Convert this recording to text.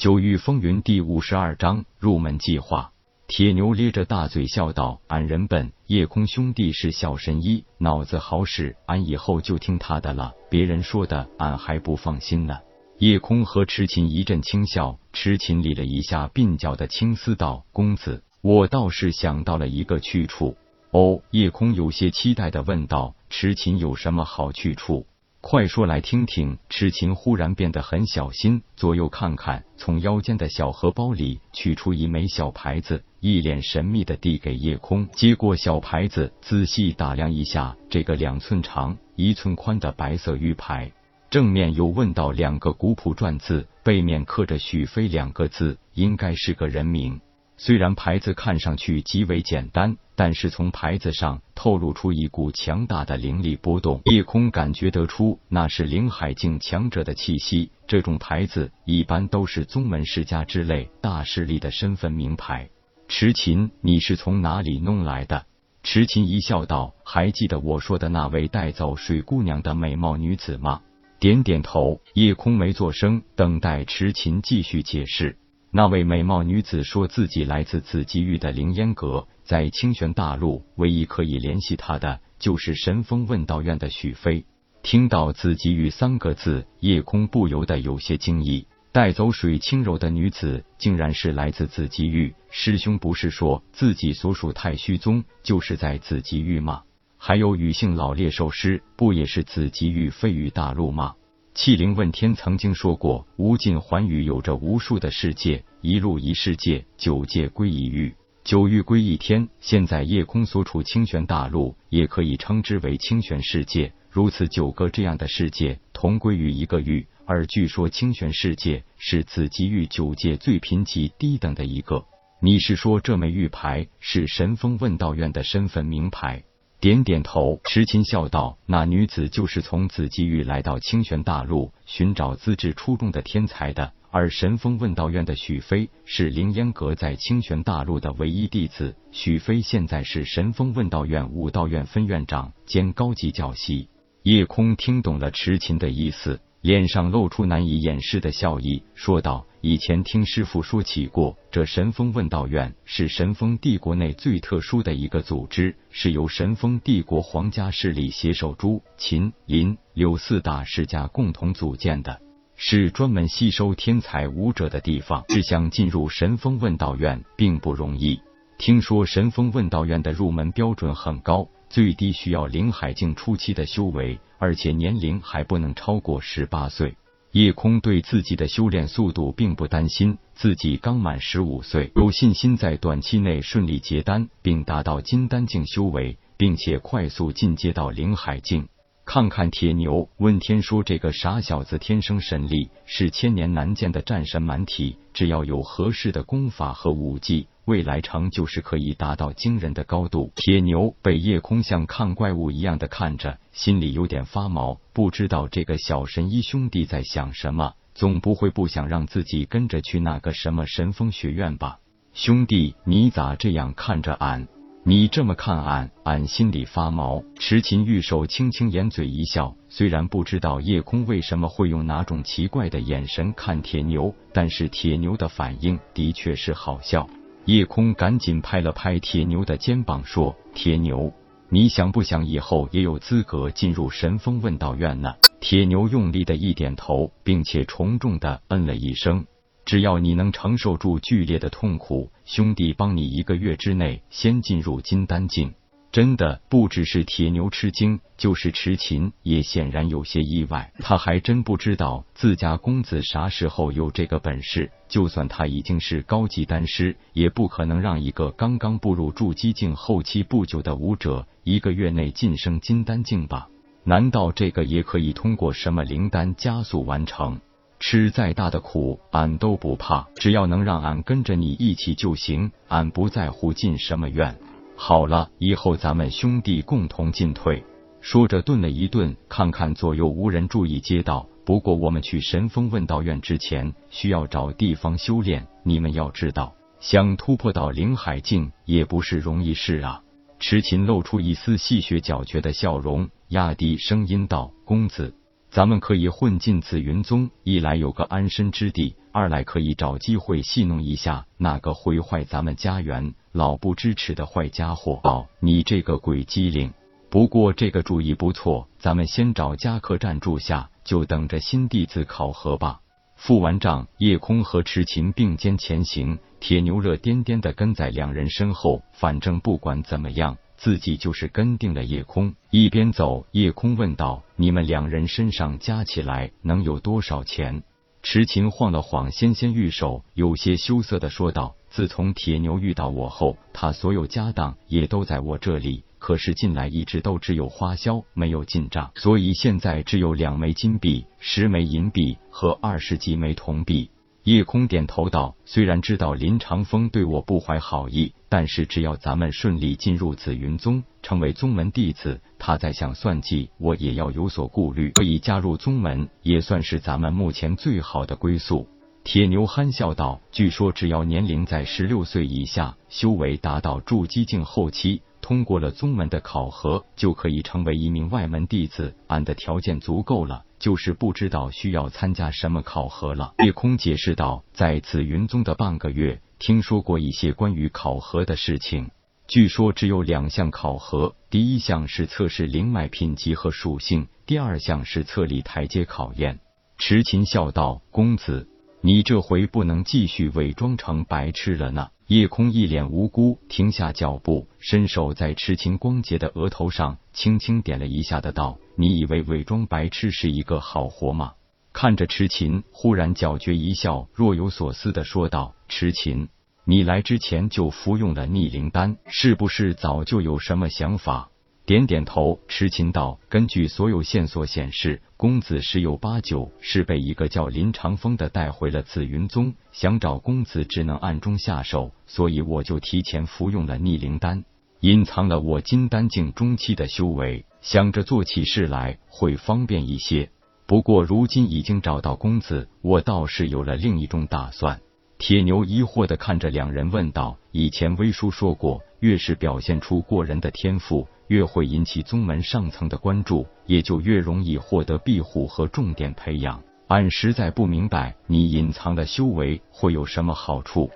九域风云第五十二章入门计划。铁牛咧着大嘴笑道：“俺人笨，夜空兄弟是小神医，脑子好使，俺以后就听他的了。别人说的，俺还不放心呢。”夜空和痴琴一阵轻笑，痴琴理了一下鬓角的青丝道：“公子，我倒是想到了一个去处。”哦，夜空有些期待的问道：“痴琴有什么好去处？”快说来听听！痴情忽然变得很小心，左右看看，从腰间的小荷包里取出一枚小牌子，一脸神秘的递给夜空。接过小牌子，仔细打量一下这个两寸长、一寸宽的白色玉牌，正面有问到两个古朴篆字，背面刻着许飞两个字，应该是个人名。虽然牌子看上去极为简单，但是从牌子上透露出一股强大的灵力波动，夜空感觉得出那是灵海境强者的气息。这种牌子一般都是宗门世家之类大势力的身份名牌。迟琴，你是从哪里弄来的？迟琴一笑道：“还记得我说的那位带走水姑娘的美貌女子吗？”点点头。夜空没作声，等待迟琴继续解释。那位美貌女子说自己来自紫极域的凌烟阁，在清玄大陆唯一可以联系她的就是神风问道院的许飞。听到紫极域三个字，夜空不由得有些惊异。带走水轻柔的女子，竟然是来自紫极域。师兄不是说自己所属太虚宗就是在紫极域吗？还有雨姓老猎兽师，不也是紫极域飞羽大陆吗？气灵问天曾经说过，无尽寰宇有着无数的世界，一路一世界，九界归一域，九域归一天。现在夜空所处清玄大陆，也可以称之为清玄世界。如此九个这样的世界，同归于一个域。而据说清玄世界是紫极域九界最贫瘠低等的一个。你是说这枚玉牌是神风问道院的身份名牌？点点头，痴琴笑道：“那女子就是从紫极域来到清玄大陆寻找资质出众的天才的。而神风问道院的许飞是凌烟阁在清玄大陆的唯一弟子。许飞现在是神风问道院武道院分院长兼高级教习。”夜空听懂了痴琴的意思。脸上露出难以掩饰的笑意，说道：“以前听师傅说起过，这神风问道院是神风帝国内最特殊的一个组织，是由神风帝国皇家势力携手朱、秦、林、柳四大世家共同组建的，是专门吸收天才武者的地方。只想进入神风问道院并不容易，听说神风问道院的入门标准很高。”最低需要灵海境初期的修为，而且年龄还不能超过十八岁。叶空对自己的修炼速度并不担心，自己刚满十五岁，有信心在短期内顺利结丹，并达到金丹境修为，并且快速进阶到灵海境。看看铁牛，问天说：“这个傻小子天生神力，是千年难见的战神蛮体，只要有合适的功法和武技。”未来成就是可以达到惊人的高度。铁牛被夜空像看怪物一样的看着，心里有点发毛，不知道这个小神医兄弟在想什么，总不会不想让自己跟着去那个什么神风学院吧？兄弟，你咋这样看着俺？你这么看俺，俺心里发毛。持琴玉手轻轻掩嘴一笑，虽然不知道夜空为什么会用哪种奇怪的眼神看铁牛，但是铁牛的反应的确是好笑。夜空赶紧拍了拍铁牛的肩膀，说：“铁牛，你想不想以后也有资格进入神风问道院呢？”铁牛用力的一点头，并且重重的嗯了一声：“只要你能承受住剧烈的痛苦，兄弟帮你一个月之内先进入金丹境。”真的不只是铁牛吃惊，就是迟琴也显然有些意外。他还真不知道自家公子啥时候有这个本事。就算他已经是高级丹师，也不可能让一个刚刚步入筑基境后期不久的武者一个月内晋升金丹境吧？难道这个也可以通过什么灵丹加速完成？吃再大的苦，俺都不怕，只要能让俺跟着你一起就行。俺不在乎进什么院。好了，以后咱们兄弟共同进退。说着顿了一顿，看看左右无人注意，街道：“不过我们去神风问道院之前，需要找地方修炼。你们要知道，想突破到灵海境也不是容易事啊。”痴琴露出一丝戏谑狡黠的笑容，压低声音道：“公子，咱们可以混进紫云宗，一来有个安身之地，二来可以找机会戏弄一下那个毁坏咱们家园、老不支持的坏家伙。哦，你这个鬼机灵！不过这个主意不错，咱们先找家客栈住下，就等着新弟子考核吧。付完账，夜空和痴琴并肩前行，铁牛热颠颠的跟在两人身后。反正不管怎么样。自己就是跟定了叶空，一边走，叶空问道：“你们两人身上加起来能有多少钱？”痴琴晃了晃纤纤玉手，有些羞涩的说道：“自从铁牛遇到我后，他所有家当也都在我这里，可是近来一直都只有花销，没有进账，所以现在只有两枚金币、十枚银币和二十几枚铜币。”叶空点头道：“虽然知道林长风对我不怀好意，但是只要咱们顺利进入紫云宗，成为宗门弟子，他再想算计我，也要有所顾虑。可以加入宗门，也算是咱们目前最好的归宿。”铁牛憨笑道：“据说只要年龄在十六岁以下，修为达到筑基境后期。”通过了宗门的考核，就可以成为一名外门弟子。俺的条件足够了，就是不知道需要参加什么考核了。夜空解释道：“在紫云宗的半个月，听说过一些关于考核的事情。据说只有两项考核，第一项是测试灵脉品级和属性，第二项是测力台阶考验。”迟琴笑道：“公子，你这回不能继续伪装成白痴了呢。”叶空一脸无辜，停下脚步，伸手在痴情光洁的额头上轻轻点了一下的道：“你以为伪装白痴是一个好活吗？”看着痴琴，忽然狡黠一笑，若有所思的说道：“痴琴，你来之前就服用了逆灵丹，是不是早就有什么想法？”点点头，痴情道：“根据所有线索显示，公子十有八九是被一个叫林长风的带回了紫云宗，想找公子只能暗中下手，所以我就提前服用了逆灵丹，隐藏了我金丹境中期的修为，想着做起事来会方便一些。不过如今已经找到公子，我倒是有了另一种打算。”铁牛疑惑的看着两人问道：“以前威叔说过，越是表现出过人的天赋。”越会引起宗门上层的关注，也就越容易获得庇护和重点培养。俺实在不明白，你隐藏的修为会有什么好处？